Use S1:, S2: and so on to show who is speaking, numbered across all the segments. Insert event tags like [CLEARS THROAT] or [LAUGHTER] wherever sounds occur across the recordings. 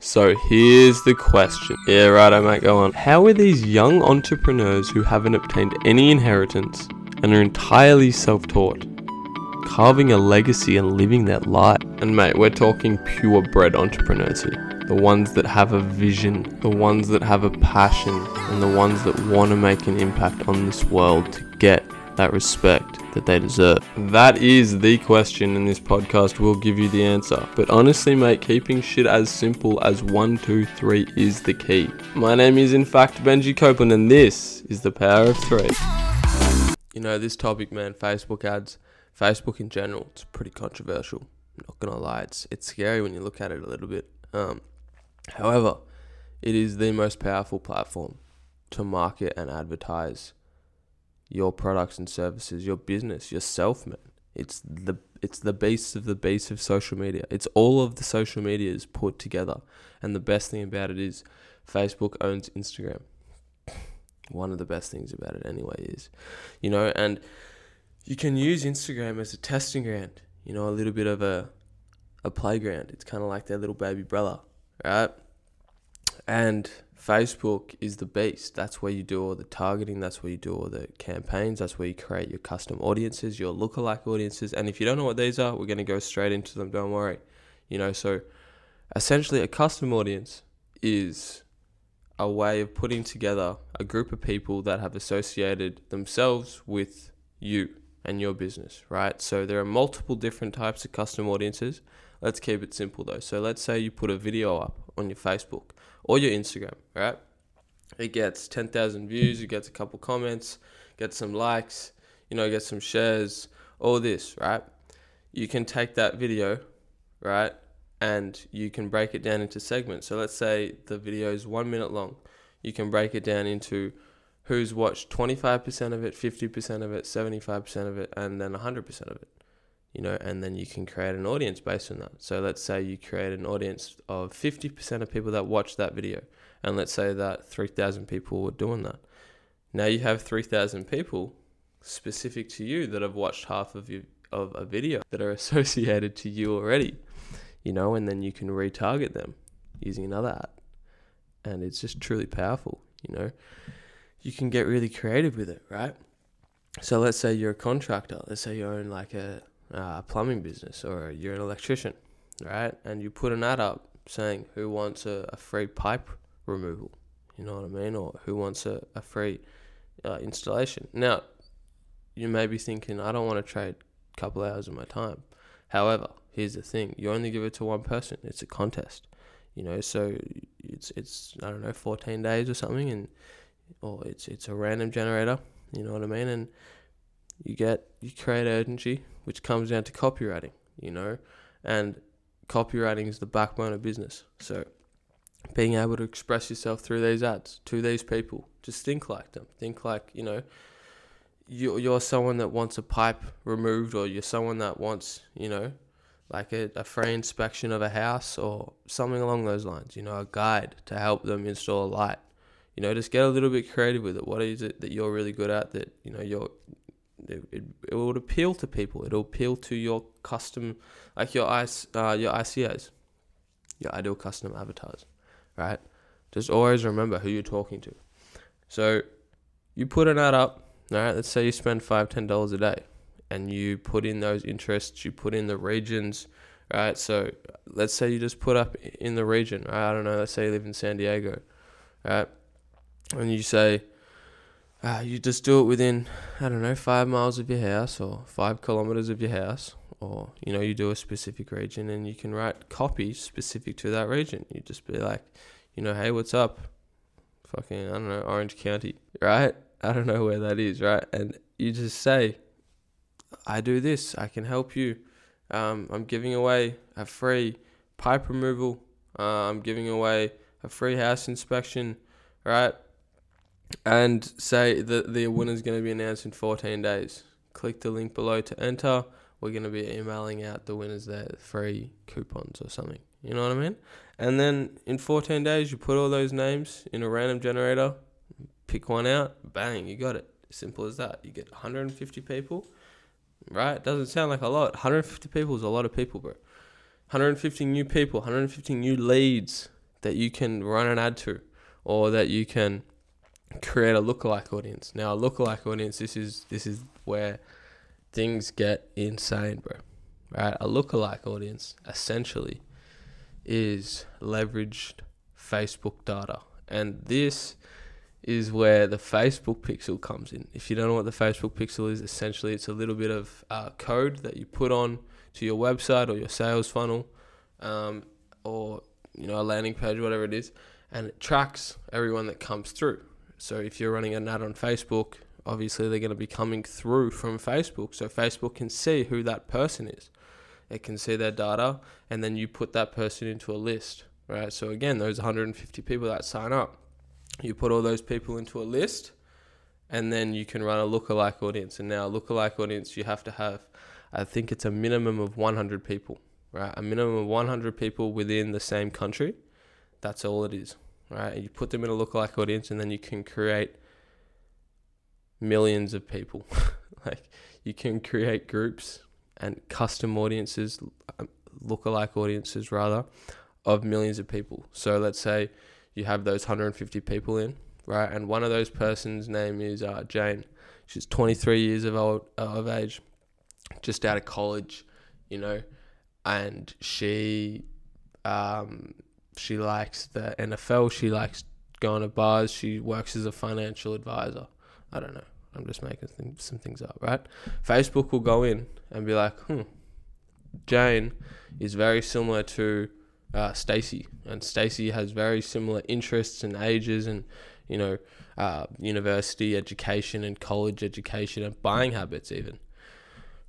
S1: So here's the question. Yeah, right, I might go on. How are these young entrepreneurs who haven't obtained any inheritance and are entirely self taught carving a legacy and living their life? And mate, we're talking purebred entrepreneurs here. The ones that have a vision, the ones that have a passion, and the ones that want to make an impact on this world to get that respect that they deserve? That is the question, and this podcast will give you the answer. But honestly, mate, keeping shit as simple as one, two, three is the key. My name is, in fact, Benji Copeland, and this is the power of three. You know, this topic, man, Facebook ads, Facebook in general, it's pretty controversial. I'm not gonna lie, it's it's scary when you look at it a little bit. Um, however, it is the most powerful platform to market and advertise your products and services, your business, yourself, man. It's the it's the base of the base of social media. It's all of the social medias put together. And the best thing about it is Facebook owns Instagram. One of the best things about it anyway is, you know, and you can use Instagram as a testing ground, you know, a little bit of a a playground. It's kind of like their little baby brother, right? And Facebook is the beast. That's where you do all the targeting. That's where you do all the campaigns. That's where you create your custom audiences, your lookalike audiences. And if you don't know what these are, we're going to go straight into them. Don't worry. You know, so essentially, a custom audience is a way of putting together a group of people that have associated themselves with you and your business, right? So there are multiple different types of custom audiences. Let's keep it simple though. So let's say you put a video up on your Facebook or your Instagram, right? It gets 10,000 views, it gets a couple comments, gets some likes, you know, gets some shares, all this, right? You can take that video, right? And you can break it down into segments. So let's say the video is one minute long. You can break it down into who's watched 25% of it, 50% of it, 75% of it, and then 100% of it you know, and then you can create an audience based on that. So let's say you create an audience of 50% of people that watch that video, and let's say that 3,000 people were doing that. Now you have 3,000 people specific to you that have watched half of you of a video that are [LAUGHS] associated to you already, you know, and then you can retarget them using another ad. And it's just truly powerful, you know. You can get really creative with it, right? So let's say you're a contractor. Let's say you own like a uh, plumbing business or you're an electrician, right? And you put an ad up saying who wants a, a free pipe removal, you know what I mean? Or who wants a, a free uh, installation. Now, you may be thinking, I don't want to trade a couple hours of my time. However, here's the thing you only give it to one person, it's a contest. You know, so it's it's I don't know, fourteen days or something and or it's it's a random generator, you know what I mean? And you get you create urgency, which comes down to copywriting, you know, and copywriting is the backbone of business. So being able to express yourself through these ads to these people, just think like them. Think like you know, you you're someone that wants a pipe removed, or you're someone that wants you know, like a, a free inspection of a house or something along those lines. You know, a guide to help them install a light. You know, just get a little bit creative with it. What is it that you're really good at that you know you're it, it, it would appeal to people. It'll appeal to your custom, like your uh, your ICAs, your ideal custom avatars, right? Just always remember who you're talking to. So you put an ad up, all right? Let's say you spend five, ten dollars a day, and you put in those interests, you put in the regions, right? So let's say you just put up in the region, right? I don't know. Let's say you live in San Diego, right? And you say uh, you just do it within, I don't know, five miles of your house or five kilometers of your house, or you know, you do a specific region and you can write copy specific to that region. You just be like, you know, hey, what's up? Fucking, I don't know, Orange County, right? I don't know where that is, right? And you just say, I do this, I can help you. Um, I'm giving away a free pipe removal. Uh, I'm giving away a free house inspection, right? And say that the winner is going to be announced in 14 days. Click the link below to enter. We're going to be emailing out the winners their free coupons or something. You know what I mean? And then in 14 days, you put all those names in a random generator, pick one out, bang, you got it. Simple as that. You get 150 people, right? Doesn't sound like a lot. 150 people is a lot of people, bro. 150 new people, 150 new leads that you can run an ad to or that you can create a lookalike audience. Now, a lookalike audience, this is this is where things get insane, bro. Right? A lookalike audience essentially is leveraged Facebook data. And this is where the Facebook pixel comes in. If you don't know what the Facebook pixel is, essentially it's a little bit of uh, code that you put on to your website or your sales funnel um, or you know a landing page, whatever it is, and it tracks everyone that comes through. So if you're running an ad on Facebook, obviously they're going to be coming through from Facebook. So Facebook can see who that person is. It can see their data, and then you put that person into a list, right? So again, those 150 people that sign up, you put all those people into a list, and then you can run a lookalike audience. And now, a lookalike audience, you have to have, I think it's a minimum of 100 people, right? A minimum of 100 people within the same country. That's all it is, right? You put them in a lookalike audience, and then you can create millions of people. [LAUGHS] like you can create groups and custom audiences, um, lookalike audiences rather, of millions of people. So let's say you have those 150 people in, right? And one of those persons' name is uh, Jane. She's 23 years of old uh, of age, just out of college, you know, and she um, she likes the NFL. She likes going to bars. She works as a financial advisor. I don't know. I'm just making th- some things up, right? Facebook will go in and be like, hmm, Jane is very similar to uh, Stacy, and Stacy has very similar interests and ages, and you know, uh, university education and college education and buying habits, even.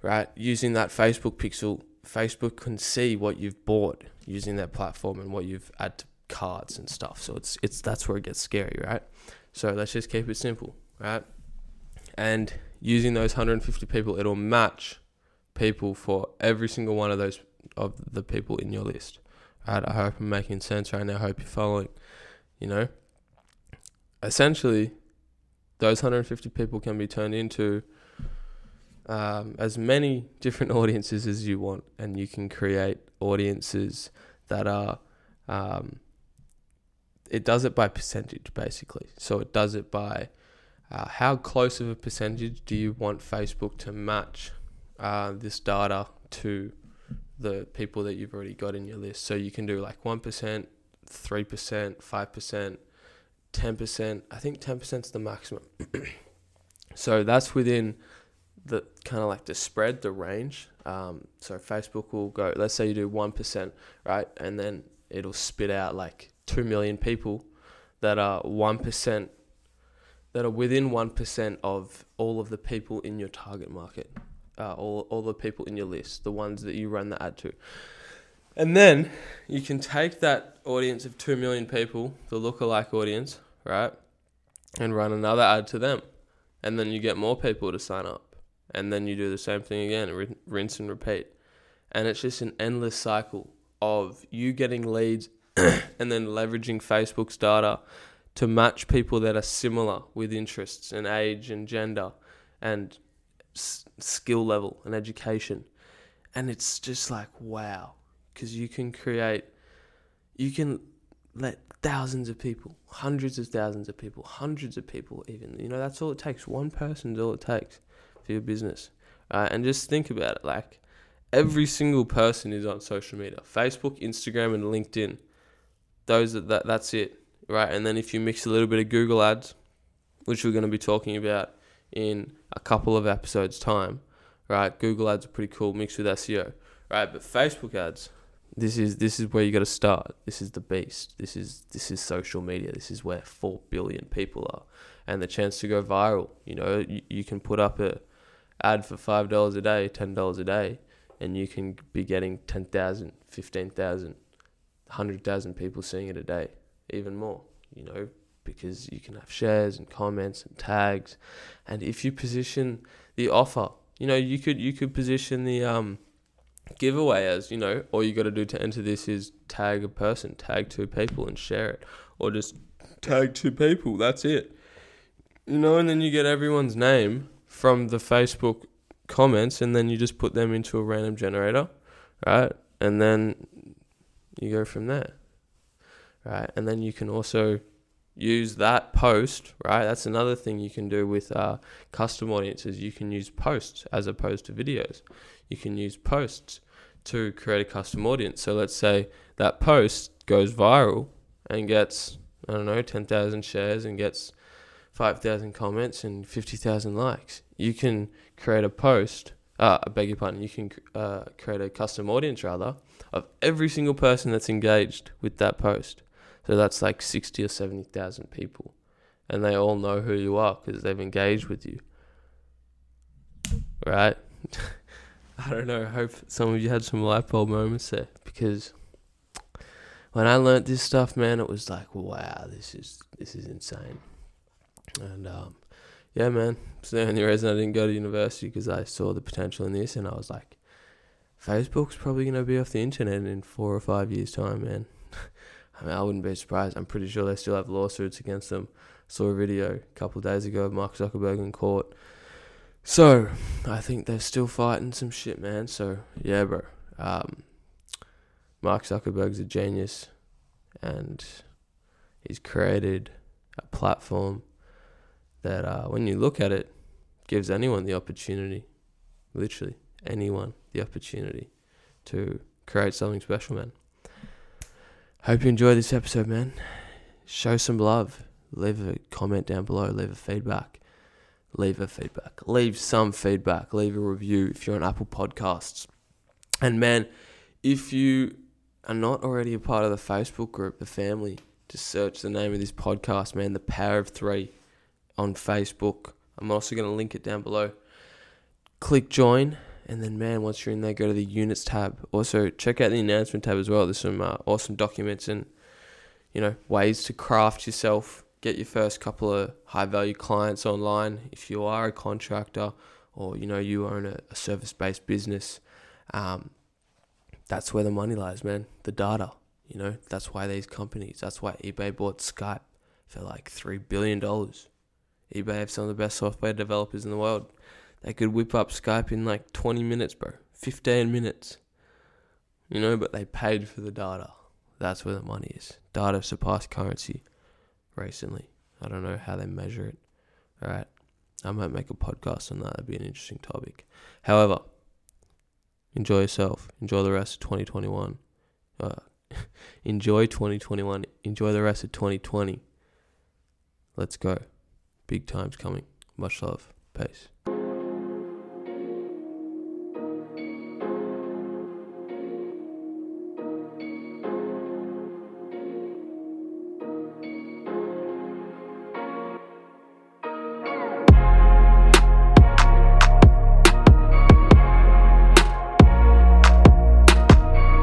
S1: Right, using that Facebook pixel, Facebook can see what you've bought using that platform and what you've added to cards and stuff. So it's it's that's where it gets scary, right? So let's just keep it simple, right? and using those 150 people, it'll match people for every single one of those of the people in your list. Right? I hope I'm making sense right now. I hope you're following. You know, essentially, those 150 people can be turned into um, as many different [LAUGHS] audiences as you want, and you can create audiences that are. Um, it does it by percentage, basically. So it does it by uh, how close of a percentage do you want Facebook to match uh, this data to the people that you've already got in your list? So you can do like 1%, 3%, 5%, 10%. I think 10% is the maximum. [CLEARS THROAT] so that's within the kind of like the spread, the range. Um, so Facebook will go, let's say you do 1%, right? And then it'll spit out like 2 million people that are 1% that are within 1% of all of the people in your target market, uh, all, all the people in your list, the ones that you run the ad to. And then you can take that audience of 2 million people, the lookalike audience, right, and run another ad to them. And then you get more people to sign up. And then you do the same thing again, rinse and repeat. And it's just an endless cycle of you getting leads [COUGHS] and then leveraging Facebook's data to match people that are similar with interests and age and gender and s- skill level and education. And it's just like, wow, because you can create, you can let thousands of people, hundreds of thousands of people, hundreds of people even, you know, that's all it takes. One person is all it takes for your business. And just think about it like, every single person is on social media Facebook, Instagram, and LinkedIn. Those are, that, that's it right? And then if you mix a little bit of Google ads, which we're going to be talking about in a couple of episodes' time, right? Google ads are pretty cool mixed with SEO, right? But Facebook ads, this is this is where you got to start. This is the beast. This is this is social media. This is where four billion people are, and the chance to go viral. You know, you, you can put up a ad for five dollars a day, ten dollars a day, and you can be getting 10,000, 15,000, 100,000 people seeing it a day even more, you know, because you can have shares and comments and tags. And if you position the offer, you know, you could you could position the um giveaway as, you know, all you got to do to enter this is tag a person, tag two people and share it or just tag two people, that's it. You know, and then you get everyone's name from the Facebook comments and then you just put them into a random generator, right? And then you go from there right? And then you can also use that post, right? That's another thing you can do with uh, custom audiences. You can use posts as opposed to videos. You can use posts to create a custom audience. So let's say that post goes viral and gets, I don't know, 10,000 shares and gets 5,000 comments and 50,000 likes. You can create a post, uh, I beg your pardon, you can uh, create a custom audience rather of every single person that's engaged with that post. So that's like 60 or 70,000 people. And they all know who you are because they've engaged with you. Right? [LAUGHS] I don't know. I hope some of you had some light bulb moments there because when I learnt this stuff, man, it was like, wow, this is this is insane. And um, yeah, man, it's the only reason I didn't go to university because I saw the potential in this, and I was like, Facebook's probably gonna be off the internet in four or five years' time, man. [LAUGHS] I mean, I wouldn't be surprised. I'm pretty sure they still have lawsuits against them. Saw a video a couple of days ago of Mark Zuckerberg in court so, I think they're still fighting some shit, man. So, yeah, bro. Um, Mark Zuckerberg's a genius, and he's created a platform that, uh, when you look at it, gives anyone the opportunity, literally anyone, the opportunity to create something special, man. Hope you enjoyed this episode, man. Show some love. Leave a comment down below. Leave a feedback leave a feedback. Leave some feedback. Leave a review if you're on Apple Podcasts. And man, if you are not already a part of the Facebook group, the family, just search the name of this podcast, man, The Power of Three on Facebook. I'm also going to link it down below. Click join, and then, man, once you're in there, go to the units tab. Also, check out the announcement tab as well. There's some uh, awesome documents and, you know, ways to craft yourself get your first couple of high value clients online if you are a contractor or you know you own a, a service based business um, that's where the money lies man the data you know that's why these companies that's why ebay bought skype for like $3 billion ebay have some of the best software developers in the world they could whip up skype in like 20 minutes bro 15 minutes you know but they paid for the data that's where the money is data surpassed currency recently. I don't know how they measure it. All right. I might make a podcast on that. That'd be an interesting topic. However, enjoy yourself. Enjoy the rest of 2021. Uh, [LAUGHS] enjoy 2021. Enjoy the rest of 2020. Let's go. Big times coming. Much love. Peace.